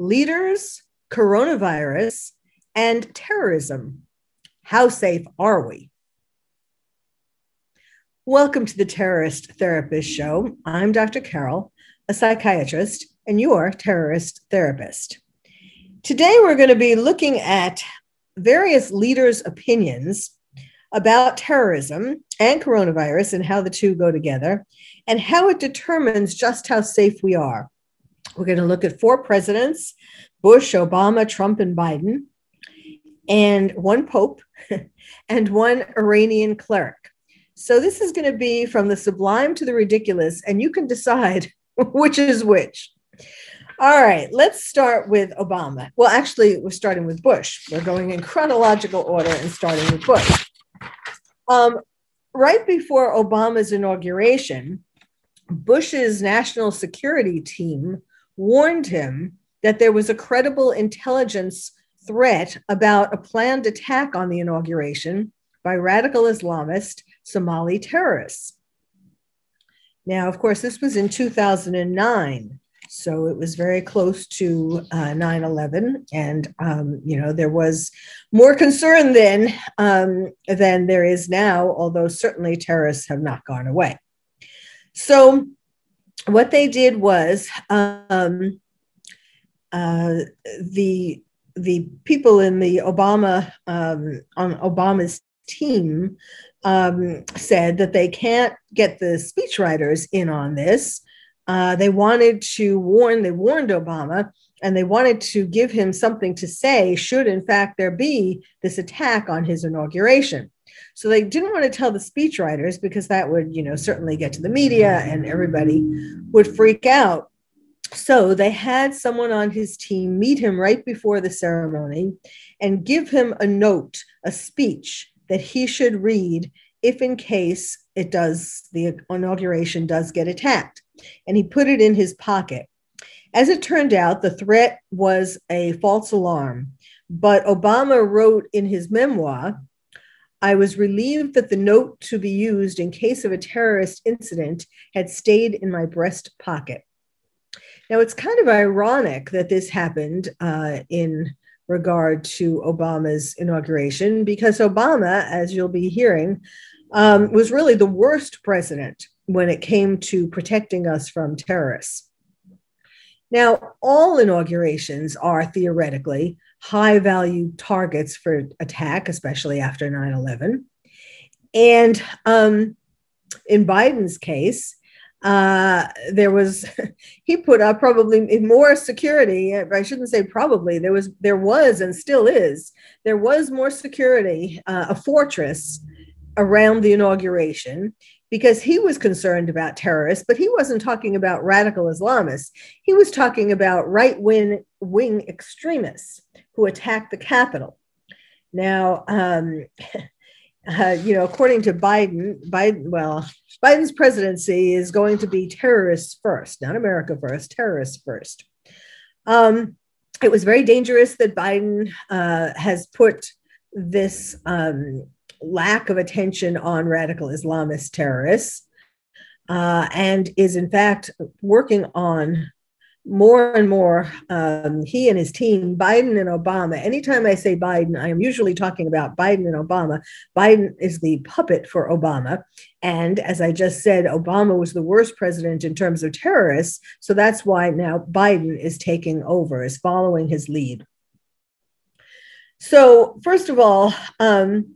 Leaders, coronavirus, and terrorism. How safe are we? Welcome to the Terrorist Therapist Show. I'm Dr. Carol, a psychiatrist, and your terrorist therapist. Today, we're going to be looking at various leaders' opinions about terrorism and coronavirus and how the two go together, and how it determines just how safe we are. We're going to look at four presidents Bush, Obama, Trump, and Biden, and one pope and one Iranian cleric. So this is going to be from the sublime to the ridiculous, and you can decide which is which. All right, let's start with Obama. Well, actually, we're starting with Bush. We're going in chronological order and starting with Bush. Um, right before Obama's inauguration, Bush's national security team warned him that there was a credible intelligence threat about a planned attack on the inauguration by radical Islamist Somali terrorists. Now, of course, this was in 2009. So it was very close to uh, 9 11. And, um, you know, there was more concern then um, than there is now, although certainly terrorists have not gone away. So what they did was um, uh, the the people in the Obama um, on Obama's team um, said that they can't get the speechwriters in on this. Uh, they wanted to warn. They warned Obama, and they wanted to give him something to say should, in fact, there be this attack on his inauguration. So they didn't want to tell the speechwriters because that would, you know, certainly get to the media and everybody would freak out. So they had someone on his team meet him right before the ceremony and give him a note, a speech that he should read if in case it does the inauguration does get attacked. And he put it in his pocket. As it turned out, the threat was a false alarm, but Obama wrote in his memoir I was relieved that the note to be used in case of a terrorist incident had stayed in my breast pocket. Now, it's kind of ironic that this happened uh, in regard to Obama's inauguration because Obama, as you'll be hearing, um, was really the worst president when it came to protecting us from terrorists. Now, all inaugurations are theoretically high value targets for attack, especially after 9 11. And um, in Biden's case, uh, there was he put up probably more security. I shouldn't say probably. There was there was and still is there was more security, uh, a fortress around the inauguration because he was concerned about terrorists, but he wasn't talking about radical Islamists. He was talking about right wing wing extremists who attacked the Capitol. Now, um, uh, you know, according to Biden, Biden, well, Biden's presidency is going to be terrorists first, not America first, terrorists first. Um, it was very dangerous that Biden uh, has put this um, lack of attention on radical Islamist terrorists uh, and is, in fact, working on more and more, um, he and his team, Biden and Obama. Anytime I say Biden, I am usually talking about Biden and Obama. Biden is the puppet for Obama. And as I just said, Obama was the worst president in terms of terrorists. So that's why now Biden is taking over, is following his lead. So, first of all, um,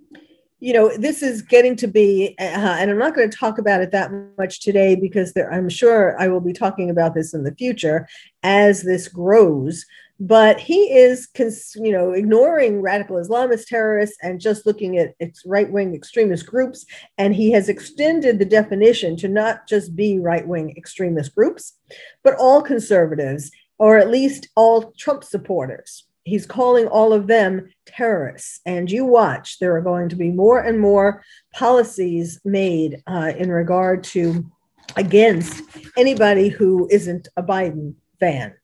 you know, this is getting to be, uh, and I'm not going to talk about it that much today because there, I'm sure I will be talking about this in the future as this grows. But he is, you know, ignoring radical Islamist terrorists and just looking at it's right wing extremist groups. And he has extended the definition to not just be right wing extremist groups, but all conservatives, or at least all Trump supporters he's calling all of them terrorists. And you watch, there are going to be more and more policies made uh, in regard to against anybody who isn't a Biden fan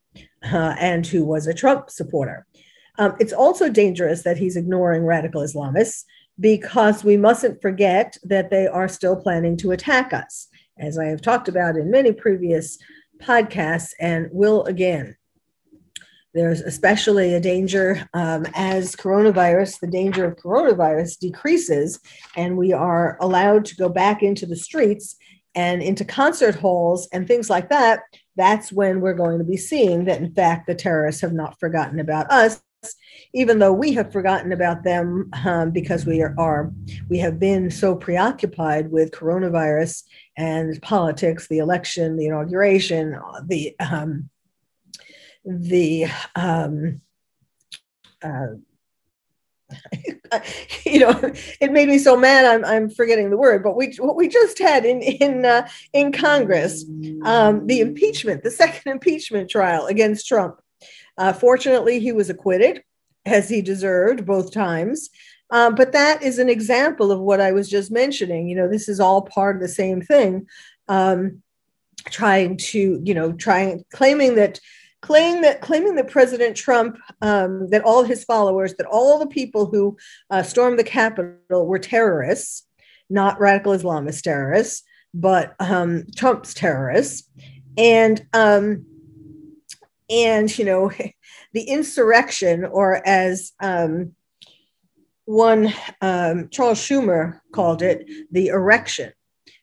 uh, and who was a Trump supporter. Um, it's also dangerous that he's ignoring radical Islamists because we mustn't forget that they are still planning to attack us, as I have talked about in many previous podcasts and will again. There's especially a danger um, as coronavirus, the danger of coronavirus decreases, and we are allowed to go back into the streets and into concert halls and things like that. That's when we're going to be seeing that, in fact, the terrorists have not forgotten about us, even though we have forgotten about them um, because we are, are we have been so preoccupied with coronavirus and politics, the election, the inauguration, the um, the um, uh, you know, it made me so mad. I'm, I'm forgetting the word, but we what we just had in in uh, in Congress, um, the impeachment, the second impeachment trial against Trump. Uh, fortunately, he was acquitted, as he deserved both times. Um, but that is an example of what I was just mentioning. You know, this is all part of the same thing. Um, trying to, you know, trying claiming that claiming that claiming that President Trump, um, that all his followers, that all the people who uh, stormed the Capitol were terrorists, not radical Islamist terrorists, but um, Trump's terrorists, and um, and you know the insurrection, or as um, one um, Charles Schumer called it, the erection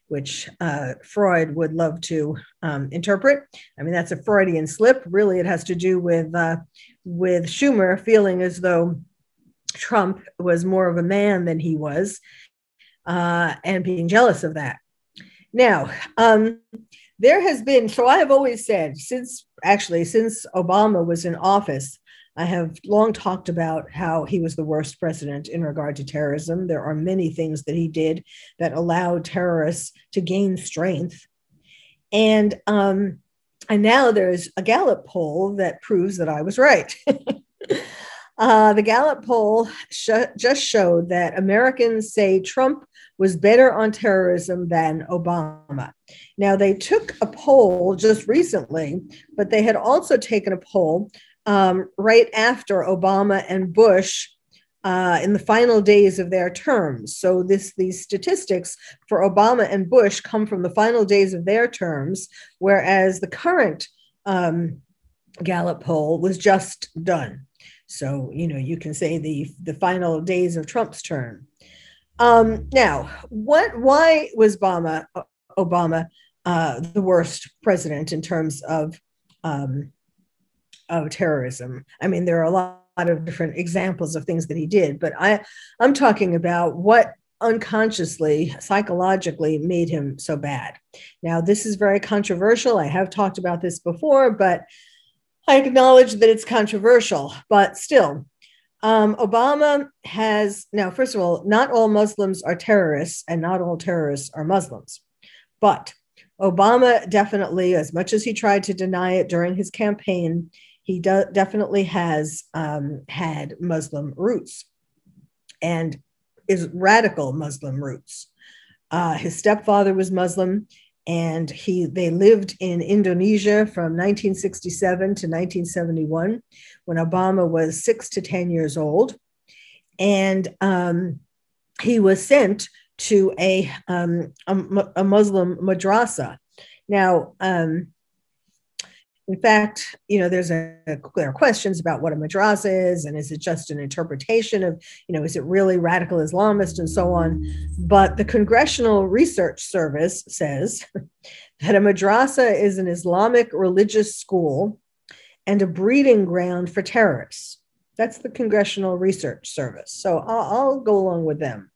which uh, Freud would love to um, interpret. I mean, that's a Freudian slip. Really, it has to do with uh, with Schumer feeling as though Trump was more of a man than he was, uh, and being jealous of that. Now, um, there has been. So I have always said since actually since Obama was in office I have long talked about how he was the worst president in regard to terrorism. There are many things that he did that allowed terrorists to gain strength. And um, and now there's a Gallup poll that proves that I was right. uh, the Gallup poll sh- just showed that Americans say Trump was better on terrorism than Obama. Now, they took a poll just recently, but they had also taken a poll um, right after Obama and Bush uh, in the final days of their terms. So this these statistics for Obama and Bush come from the final days of their terms, whereas the current um, Gallup poll was just done. So you know you can say the the final days of Trump's term. Um, now, what? Why was Obama Obama uh, the worst president in terms of um, of terrorism. I mean, there are a lot, of different examples of things that he did, but I, I'm talking about what unconsciously, psychologically made him so bad. Now, this is very controversial. I have talked about this before, but I acknowledge that it's controversial, but still. Um, Obama has now, first of all, not all Muslims are terrorists, and not all terrorists are Muslims. But Obama definitely, as much as he tried to deny it during his campaign, he do- definitely has um, had Muslim roots and is radical Muslim roots. Uh, his stepfather was Muslim, and he they lived in Indonesia from 1967 to 1971, when Obama was six to ten years old, and um, he was sent to a um, a, a, Muslim madrasa. Now, um, in fact, you know, there's a there are questions about what a madrasa is, and is it just an interpretation of, you know, is it really radical Islamist and so on. But the Congressional Research Service says that a madrasa is an Islamic religious school and a breeding ground for terrorists. That's the Congressional Research Service. So I'll, I'll go along with them.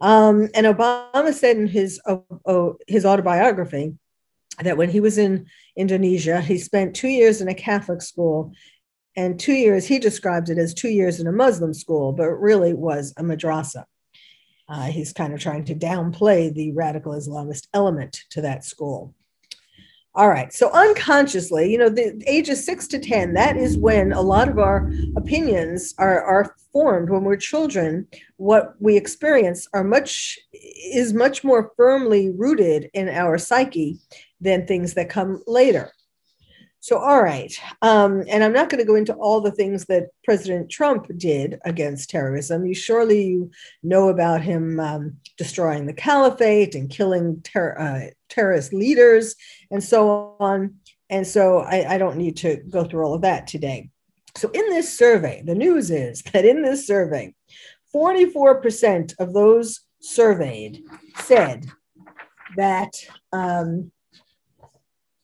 Um, and Obama said in his, uh, uh, his autobiography that when he was in Indonesia, he spent two years in a Catholic school and two years, he describes it as two years in a Muslim school, but it really was a madrasa. Uh, he's kind of trying to downplay the radical Islamist element to that school. All right. So unconsciously, you know, the ages six to 10, that is when a lot of our opinions are, are formed when we're children. What we experience are much is much more firmly rooted in our psyche than things that come later. So, all right. Um, and I'm not going to go into all the things that President Trump did against terrorism. You surely you know about him um, destroying the caliphate and killing ter- uh, terrorist leaders and so on. And so I, I don't need to go through all of that today. So, in this survey, the news is that in this survey, 44% of those surveyed said that um,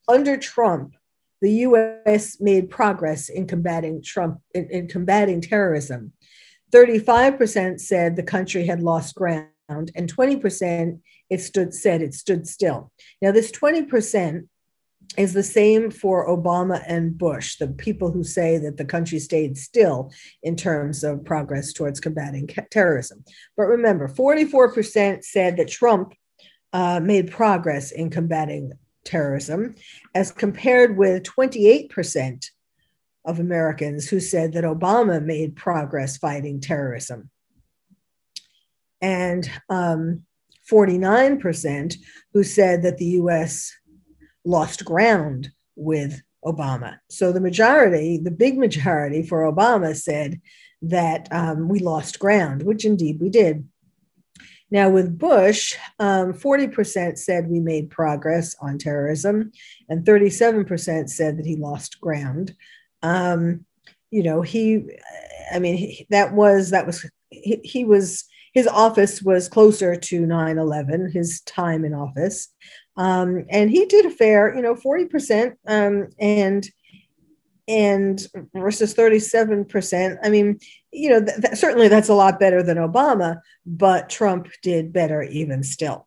under Trump, the US made progress in combating Trump, in, in combating terrorism. 35% said the country had lost ground, and 20% it stood said it stood still. Now, this 20% is the same for Obama and Bush, the people who say that the country stayed still in terms of progress towards combating terrorism. But remember, 44% said that Trump uh, made progress in combating terrorism, as compared with 28% of Americans who said that Obama made progress fighting terrorism. And um, 49% who said that the US lost ground with Obama. So the majority, the big majority for Obama said that um, we lost ground, which indeed we did. Now, with Bush, um, 40% said we made progress on terrorism, and 37% said that he lost ground. Um, you know, he, I mean, he, that was, that was, he, he was, his office was closer to 9 11, his time in office. Um, and he did a fair, you know, 40%. Um, and and versus 37%. I mean, you know, th- th- certainly that's a lot better than Obama, but Trump did better even still.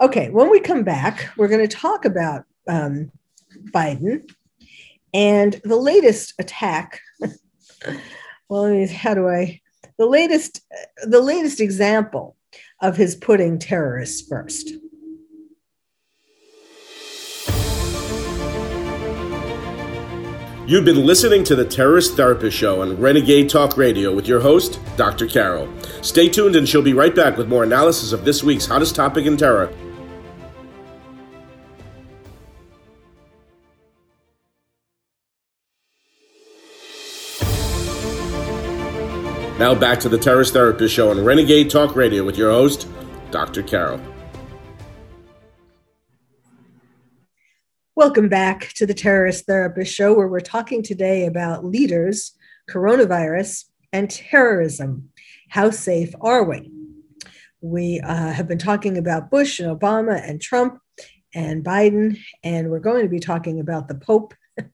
Okay, when we come back, we're going to talk about um, Biden and the latest attack. well, how do I? The latest, the latest example of his putting terrorists first. You've been listening to the Terrorist Therapist Show on Renegade Talk Radio with your host, Dr. Carol. Stay tuned and she'll be right back with more analysis of this week's hottest topic in terror. Now back to the Terrorist Therapist Show on Renegade Talk Radio with your host, Dr. Carol. Welcome back to the Terrorist Therapist Show, where we're talking today about leaders, coronavirus, and terrorism. How safe are we? We uh, have been talking about Bush and Obama and Trump and Biden, and we're going to be talking about the Pope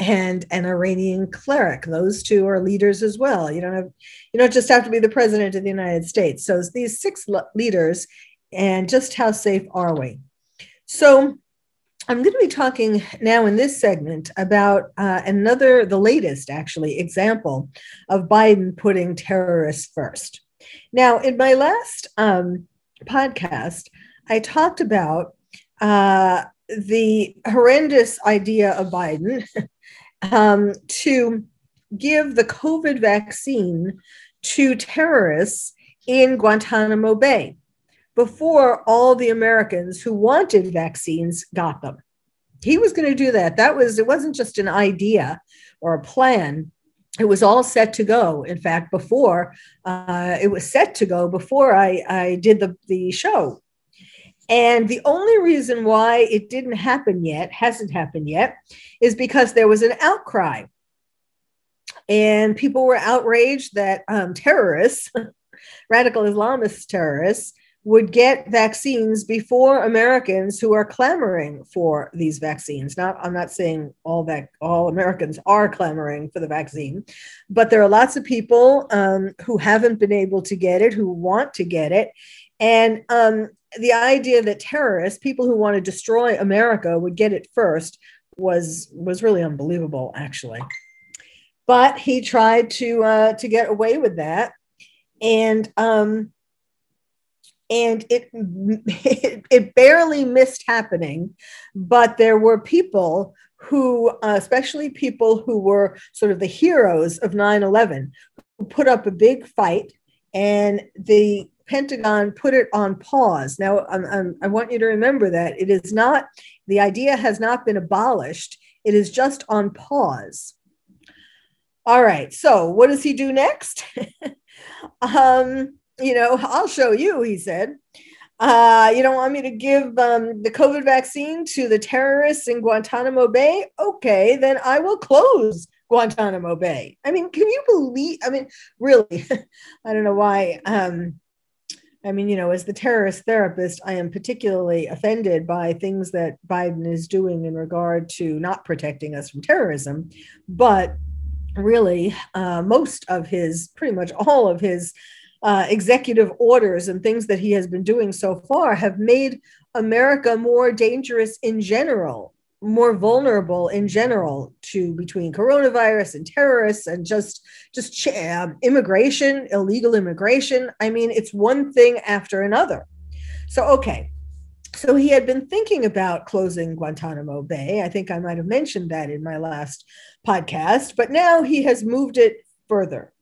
and an Iranian cleric. Those two are leaders as well. You don't have, you don't just have to be the president of the United States. So these six leaders, and just how safe are we? So I'm going to be talking now in this segment about uh, another, the latest actually, example of Biden putting terrorists first. Now, in my last um, podcast, I talked about uh, the horrendous idea of Biden um, to give the COVID vaccine to terrorists in Guantanamo Bay before all the Americans who wanted vaccines got them. He was going to do that. That was, it wasn't just an idea or a plan. It was all set to go. In fact, before uh, it was set to go before I, I did the, the show. And the only reason why it didn't happen yet, hasn't happened yet, is because there was an outcry. And people were outraged that um, terrorists, radical Islamist terrorists, would get vaccines before Americans who are clamoring for these vaccines. Not, I'm not saying all that all Americans are clamoring for the vaccine, but there are lots of people um, who haven't been able to get it, who want to get it, and um, the idea that terrorists, people who want to destroy America, would get it first was was really unbelievable, actually. But he tried to uh, to get away with that, and um, and it, it, barely missed happening but there were people who uh, especially people who were sort of the heroes of 9-11 who put up a big fight and the pentagon put it on pause. Now I'm, I'm, i want you to remember that it is not the idea has not been abolished. It is just on pause. All right so what does he do next? Um, you know, I'll show you, he said. Uh, you don't want me to give um, the COVID vaccine to the terrorists in Guantanamo Bay? Okay, then I will close Guantanamo Bay. I mean, can you believe? I mean, really, I don't know why. Um, I mean, you know, as the terrorist therapist, I am particularly offended by things that Biden is doing in regard to not protecting us from terrorism. But really, uh, most of his, pretty much all of his uh, executive orders and things that he has been doing so far have made America more dangerous in general, more vulnerable in general to between coronavirus and terrorists and just just um, immigration, illegal immigration. I mean, it's one thing after another. So okay. So he had been thinking about closing Guantanamo Bay. I think I might have mentioned that in my last podcast, but now he has moved it further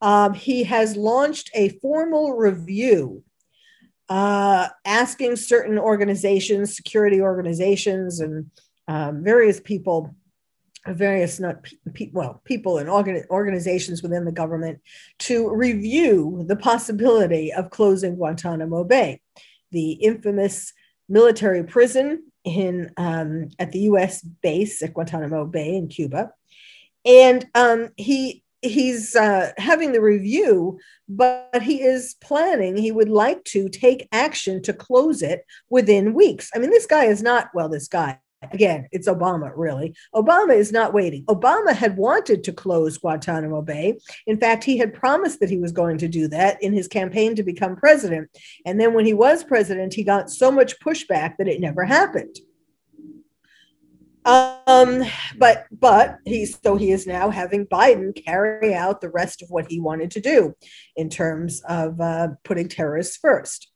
um, he has launched a formal review uh, asking certain organizations, security organizations, and um, various people, various not pe- well people and organ- organizations within the government to review the possibility of closing Guantanamo Bay, the infamous military prison in um, at the U.S. base at Guantanamo Bay in Cuba, and um, he he's uh, having the review, but he is planning, he would like to take action to close it within weeks. I mean, this guy is not, well, this guy, again, it's Obama, really. Obama is not waiting. Obama had wanted to close Guantanamo Bay. In fact, he had promised that he was going to do that in his campaign to become president. And then when he was president, he got so much pushback that it never happened. Um, but but he's so he is now having Biden carry out the rest of what he wanted to do in terms of uh, putting terrorists first.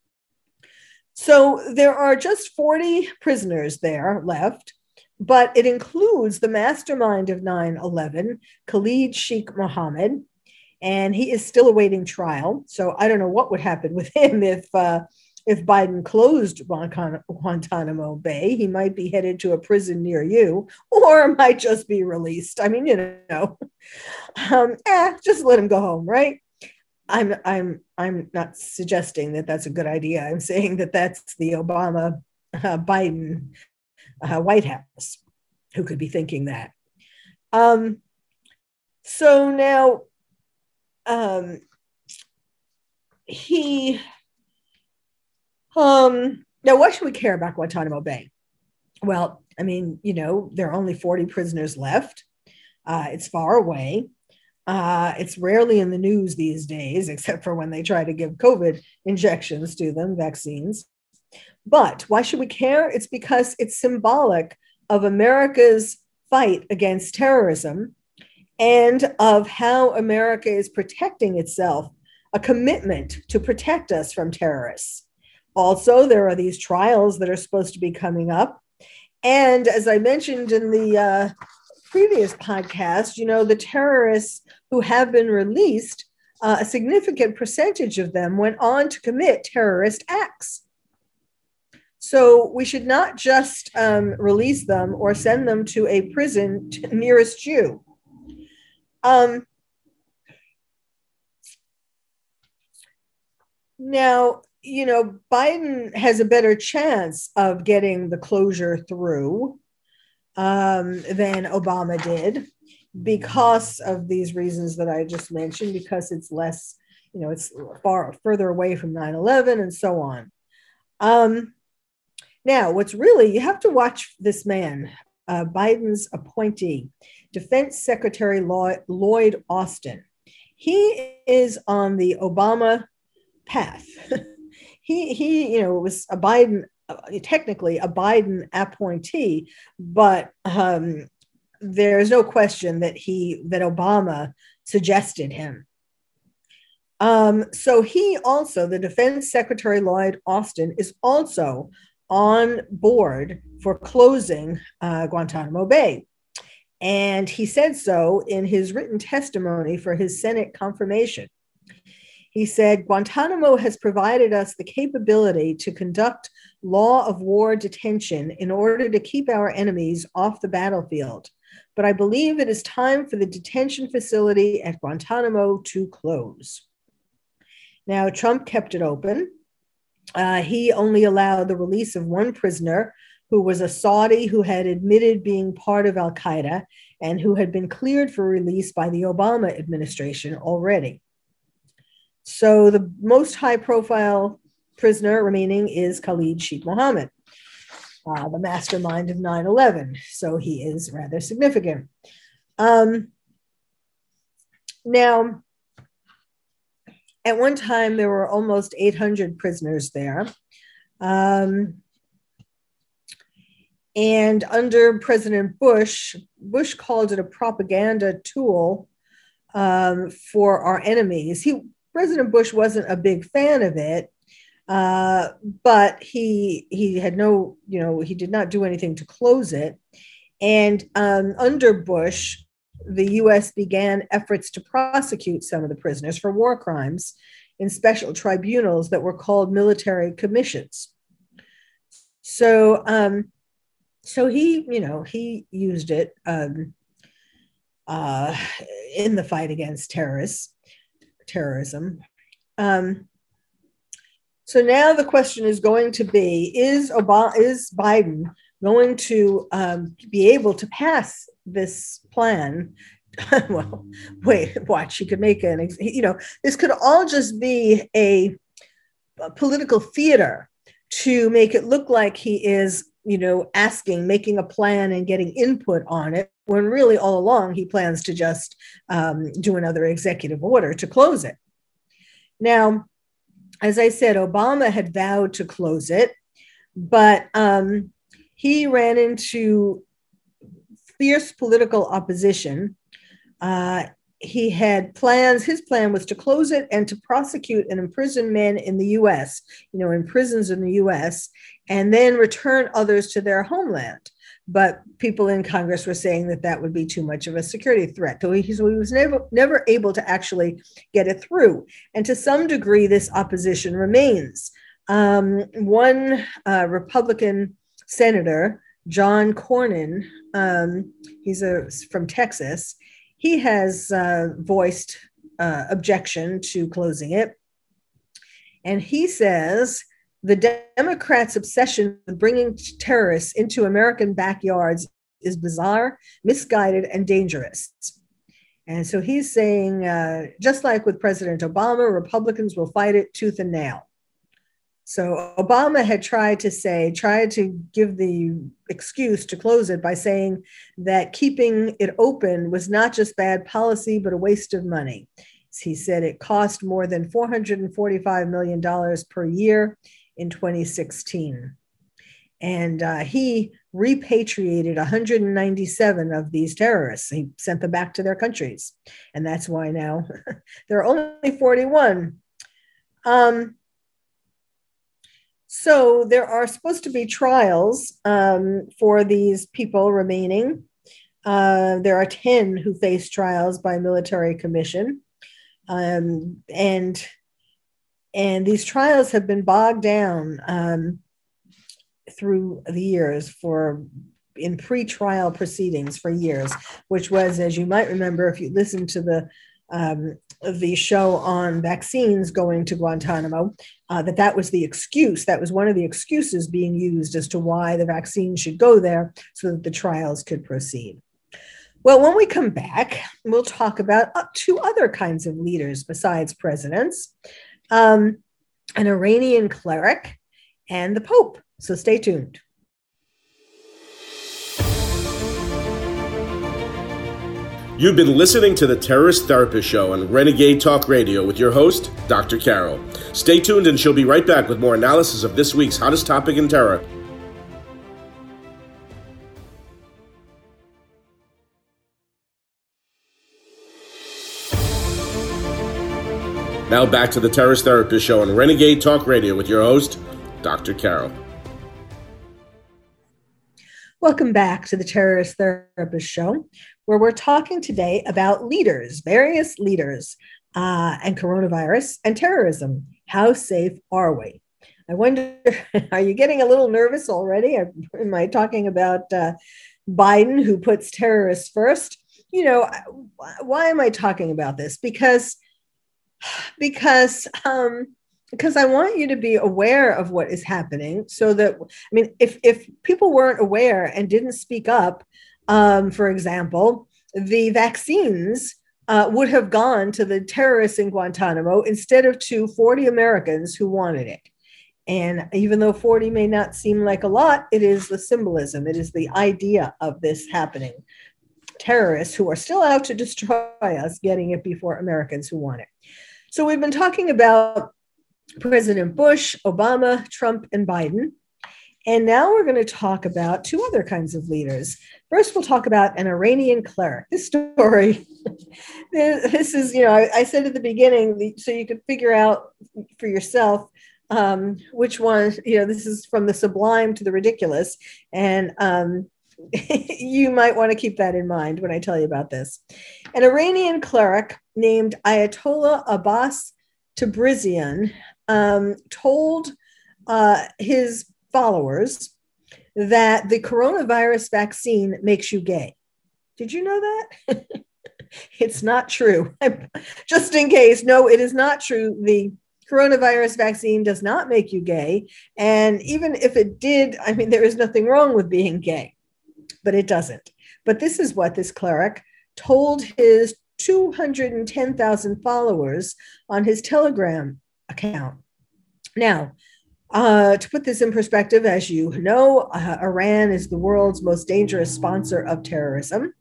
So there are just 40 prisoners there left, but it includes the mastermind of 9 11, Khalid Sheikh Mohammed, and he is still awaiting trial. So I don't know what would happen with him if uh, if Biden closed Guantanamo Bay, he might be headed to a prison near you or might just be released. I mean, you know, um, eh, just let him go home, right? I'm, I'm, I'm not suggesting that that's a good idea. I'm saying that that's the Obama uh, Biden uh, White House who could be thinking that. Um, so now, um, he um, now, why should we care about Guantanamo Bay? Well, I mean, you know, there are only 40 prisoners left. Uh, it's far away. Uh, it's rarely in the news these days, except for when they try to give COVID injections to them, vaccines. But why should we care? It's because it's symbolic of America's fight against terrorism and of how America is protecting itself, a commitment to protect us from terrorists. Also, there are these trials that are supposed to be coming up. And as I mentioned in the uh, previous podcast, you know, the terrorists who have been released, uh, a significant percentage of them went on to commit terrorist acts. So we should not just um, release them or send them to a prison nearest you. Um, now, you know, Biden has a better chance of getting the closure through um, than Obama did because of these reasons that I just mentioned, because it's less you know, it's far further away from 9 11 and so on. Um, now, what's really, you have to watch this man, uh, Biden's appointee, Defense Secretary Lloyd Austin. He is on the Obama path. he, he, you know, was a Biden, technically a Biden appointee, but um, there's no question that he, that Obama suggested him. Um, so he also, the Defense Secretary Lloyd Austin, is also on board for closing uh, Guantanamo Bay. And he said so in his written testimony for his Senate confirmation. He said Guantanamo has provided us the capability to conduct law of war detention in order to keep our enemies off the battlefield. But I believe it is time for the detention facility at Guantanamo to close. Now, Trump kept it open. Uh, he only allowed the release of one prisoner who was a Saudi who had admitted being part of Al Qaeda and who had been cleared for release by the Obama administration already. So the most high profile prisoner remaining is Khalid Sheikh Mohammed, uh, the mastermind of 9 11. So he is rather significant. Um, now, at one time, there were almost 800 prisoners there. Um, and under President Bush, Bush called it a propaganda tool um, for our enemies. He, President Bush wasn't a big fan of it, uh, but he he had no, you know, he did not do anything to close it. And um, under Bush, the U.S. began efforts to prosecute some of the prisoners for war crimes in special tribunals that were called military commissions. So um, so he, you know, he used it um, uh, in the fight against terrorists, terrorism. Um, so now the question is going to be: Is Obama, is Biden going to um, be able to pass this plan? well, wait, watch. He could make an, you know, this could all just be a, a political theater to make it look like he is you know, asking, making a plan and getting input on it, when really all along he plans to just um, do another executive order to close it. Now, as I said, Obama had vowed to close it, but um, he ran into fierce political opposition. Uh, he had plans, his plan was to close it and to prosecute and imprison men in the US, you know, in prisons in the US, and then return others to their homeland. But people in Congress were saying that that would be too much of a security threat. So he, so he was never, never able to actually get it through. And to some degree, this opposition remains. Um, one uh, Republican senator, John Cornyn, um, he's a, from Texas, he has uh, voiced uh, objection to closing it. And he says the Democrats' obsession with bringing terrorists into American backyards is bizarre, misguided, and dangerous. And so he's saying, uh, just like with President Obama, Republicans will fight it tooth and nail. So Obama had tried to say, tried to give the excuse to close it by saying that keeping it open was not just bad policy, but a waste of money. He said it cost more than $445 million per year in 2016. And uh, he repatriated 197 of these terrorists. He sent them back to their countries. And that's why now there are only 41. Um, so there are supposed to be trials um, for these people remaining. Uh, there are 10 who face trials by military commission. Um, and and these trials have been bogged down um, through the years for in pre-trial proceedings for years, which was, as you might remember, if you listened to the um, the show on vaccines going to Guantanamo, uh, that that was the excuse. That was one of the excuses being used as to why the vaccine should go there, so that the trials could proceed. Well, when we come back, we'll talk about two other kinds of leaders besides presidents um, an Iranian cleric and the Pope. So stay tuned. You've been listening to the Terrorist Therapist Show on Renegade Talk Radio with your host, Dr. Carol. Stay tuned and she'll be right back with more analysis of this week's hottest topic in terror. Now back to the Terrorist Therapist Show on Renegade Talk Radio with your host, Dr. Carol. Welcome back to the Terrorist Therapist Show, where we're talking today about leaders, various leaders, uh, and coronavirus and terrorism. How safe are we? I wonder, are you getting a little nervous already? Am I talking about uh, Biden, who puts terrorists first? You know, why am I talking about this? Because, because um, because I want you to be aware of what is happening so that I mean if if people weren't aware and didn't speak up um, for example the vaccines uh, would have gone to the terrorists in Guantanamo instead of to 40 Americans who wanted it. And even though 40 may not seem like a lot it is the symbolism. It is the idea of this happening. Terrorists who are still out to destroy us getting it before Americans who want it. So we've been talking about President Bush, Obama, Trump, and Biden. And now we're going to talk about two other kinds of leaders. First, we'll talk about an Iranian cleric. This story, this is, you know, I, I, said at the beginning, so you could figure out for yourself um, which one, you know, this is from the sublime to the ridiculous. And um, you might want to keep that in mind when I tell you about this. An Iranian cleric named Ayatollah Abbas Tabrizian um, told uh, his followers that the coronavirus vaccine makes you gay. Did you know that? it's not true. Just in case, no, it is not true. The coronavirus vaccine does not make you gay. And even if it did, I mean, there is nothing wrong with being gay, but it doesn't. But this is what this cleric told his 210,000 followers on his Telegram account. Now, uh, to put this in perspective, as you know, uh, Iran is the world's most dangerous sponsor of terrorism.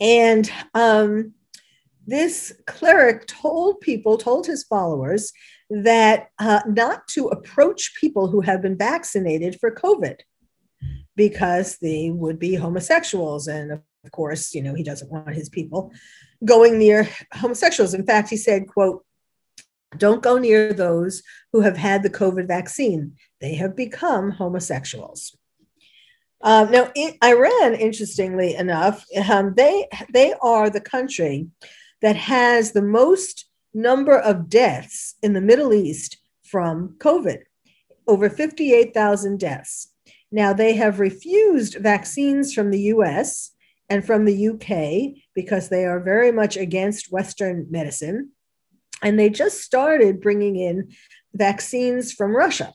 And um, this cleric told people, told his followers, that uh, not to approach people who have been vaccinated for COVID because they would be homosexuals. And of course, you know, he doesn't want his people going near homosexuals. In fact, he said, quote, don't go near those who have had the COVID vaccine. They have become homosexuals. Um, now, in Iran, interestingly enough, um, they they are the country that has the most number of deaths in the Middle East from COVID, over 58,000 deaths. Now, they have refused vaccines from the US and from the UK because they are very much against Western medicine. And they just started bringing in vaccines from Russia.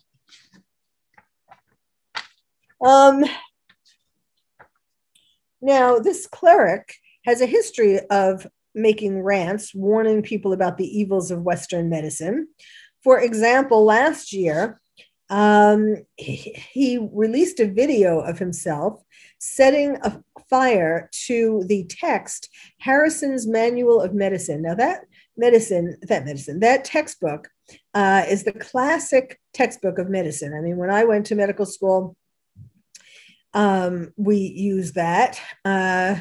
Um, now, this cleric has a history of making rants, warning people about the evils of Western medicine. For example, last year, um, he, he released a video of himself setting a fire to the text Harrison's Manual of Medicine. Now, that medicine, that medicine, that textbook uh, is the classic textbook of medicine. I mean, when I went to medical school, um, we used that. Uh,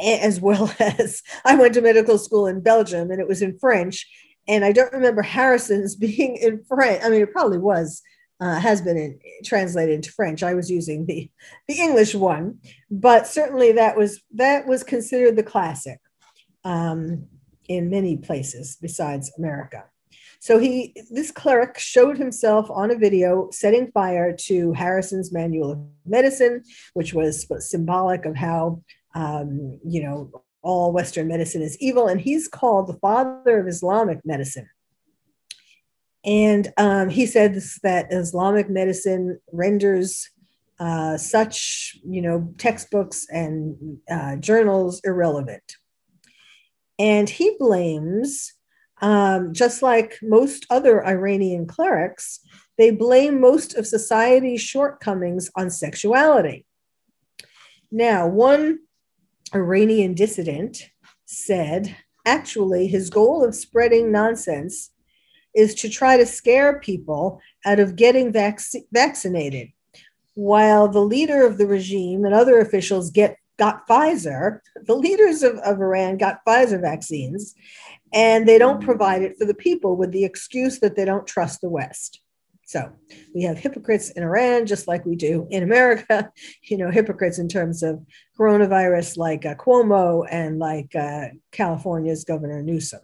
as well as I went to medical school in Belgium and it was in French. And I don't remember Harrison's being in French. I mean, it probably was, uh, has been in, translated into French. I was using the, the English one, but certainly that was that was considered the classic. Um, in many places besides America. So he, this cleric showed himself on a video setting fire to Harrison's Manual of Medicine, which was symbolic of how, um, you know, all Western medicine is evil. And he's called the father of Islamic medicine. And um, he said that Islamic medicine renders uh, such you know textbooks and uh, journals irrelevant. And he blames, um, just like most other Iranian clerics, they blame most of society's shortcomings on sexuality. Now, one Iranian dissident said, actually, his goal of spreading nonsense is to try to scare people out of getting vac- vaccinated. While the leader of the regime and other officials get got Pfizer, the leaders of, of Iran got Pfizer vaccines, and they don't provide it for the people with the excuse that they don't trust the West. So we have hypocrites in Iran, just like we do in America, you know, hypocrites in terms of coronavirus, like uh, Cuomo and like uh, California's Governor Newsom.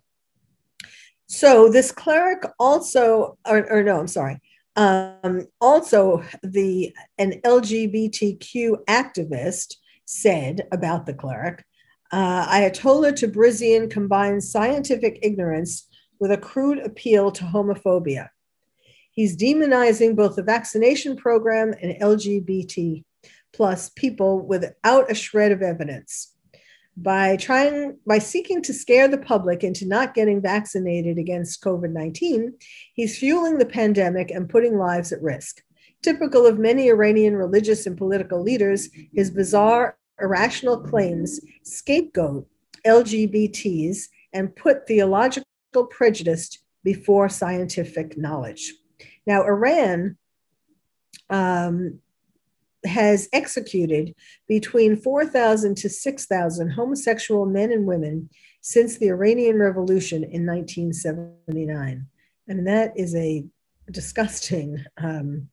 So this cleric also, or, or no, I'm sorry, um, also the an LGBTQ activist said about the cleric, uh, Ayatollah Tabrizian combines scientific ignorance with a crude appeal to homophobia. He's demonizing both the vaccination program and LGBT plus people without a shred of evidence. By trying, by seeking to scare the public into not getting vaccinated against COVID 19, he's fueling the pandemic and putting lives at risk. Typical of many Iranian religious and political leaders, his bizarre, irrational claims scapegoat LGBTs and put theological prejudice before scientific knowledge. Now, Iran um, has executed between 4,000 to 6,000 homosexual men and women since the Iranian Revolution in 1979. I mean, that is a disgusting um,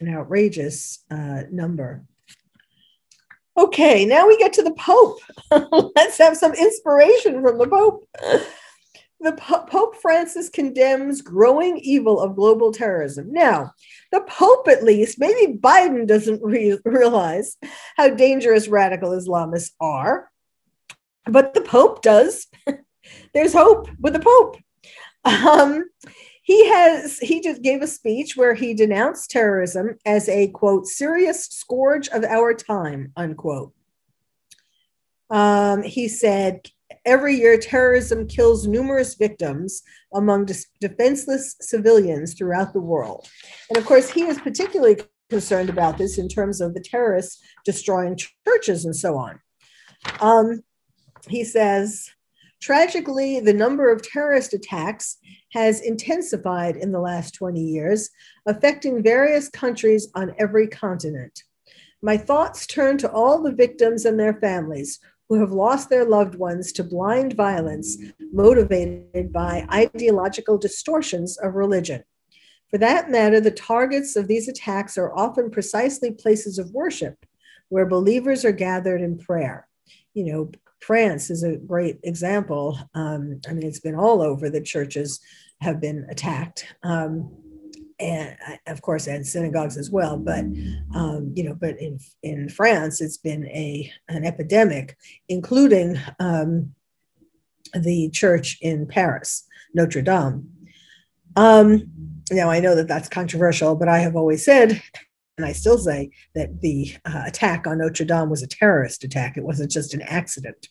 and outrageous uh, number. Okay, now we get to the Pope. Let's have some inspiration from the Pope the Pope Francis condemns growing evil of global terrorism. Now, the Pope, at least, maybe Biden doesn't re- realize how dangerous radical Islamists are, but the Pope does. There's hope with the Pope. Um, he has he just gave a speech where he denounced terrorism as a quote serious scourge of our time unquote. Um, he said Every year, terrorism kills numerous victims among defenseless civilians throughout the world. And of course, he is particularly concerned about this in terms of the terrorists destroying churches and so on. Um, he says, tragically, the number of terrorist attacks has intensified in the last 20 years, affecting various countries on every continent. My thoughts turn to all the victims and their families who have lost their loved ones to blind violence motivated by ideological distortions of religion. For that matter, the targets of these attacks are often precisely places of worship where believers are gathered in prayer. You know, France is a great example. Um, I mean, it's been all over the churches have been attacked. Um, and of course, and synagogues as well. But um, you know, but in in France, it's been a an epidemic, including um, the church in Paris, Notre Dame. Um, now, I know that that's controversial, but I have always said, and I still say, that the uh, attack on Notre Dame was a terrorist attack. It wasn't just an accident.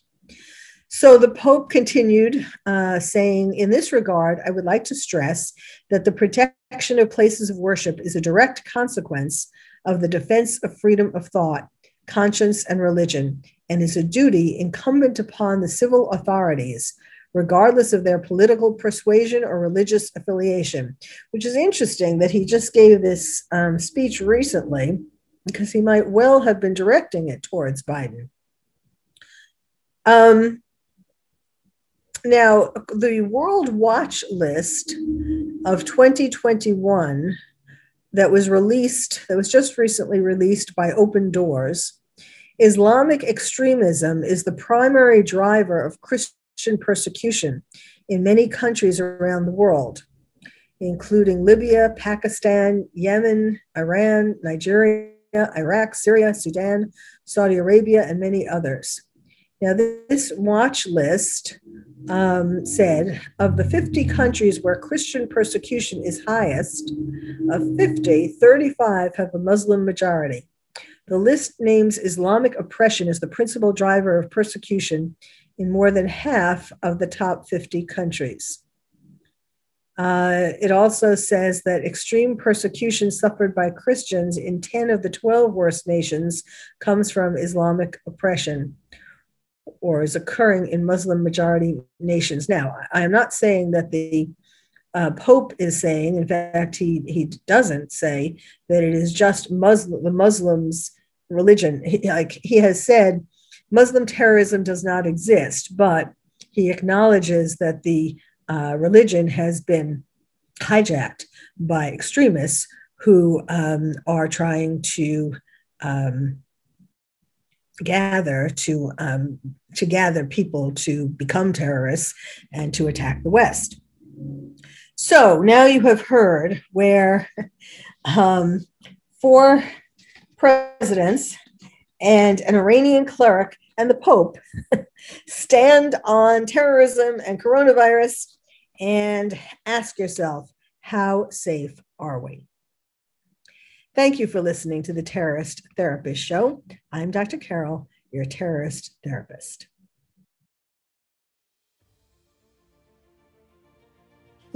So the Pope continued uh, saying, In this regard, I would like to stress that the protection of places of worship is a direct consequence of the defense of freedom of thought, conscience, and religion, and is a duty incumbent upon the civil authorities, regardless of their political persuasion or religious affiliation. Which is interesting that he just gave this um, speech recently because he might well have been directing it towards Biden. Um, now, the World Watch list of 2021 that was released, that was just recently released by Open Doors, Islamic extremism is the primary driver of Christian persecution in many countries around the world, including Libya, Pakistan, Yemen, Iran, Nigeria, Iraq, Syria, Sudan, Saudi Arabia, and many others. Now, this watch list um, said of the 50 countries where Christian persecution is highest, of 50, 35 have a Muslim majority. The list names Islamic oppression as the principal driver of persecution in more than half of the top 50 countries. Uh, it also says that extreme persecution suffered by Christians in 10 of the 12 worst nations comes from Islamic oppression or is occurring in Muslim majority nations. Now, I am not saying that the uh, Pope is saying, in fact, he, he doesn't say that it is just Muslim, the Muslims' religion. He, like he has said, Muslim terrorism does not exist, but he acknowledges that the uh, religion has been hijacked by extremists who um, are trying to um, gather to um, to gather people to become terrorists and to attack the West. So now you have heard where um, four presidents and an Iranian cleric and the Pope stand on terrorism and coronavirus and ask yourself, how safe are we? Thank you for listening to the Terrorist Therapist Show. I'm Dr. Carol, your terrorist therapist.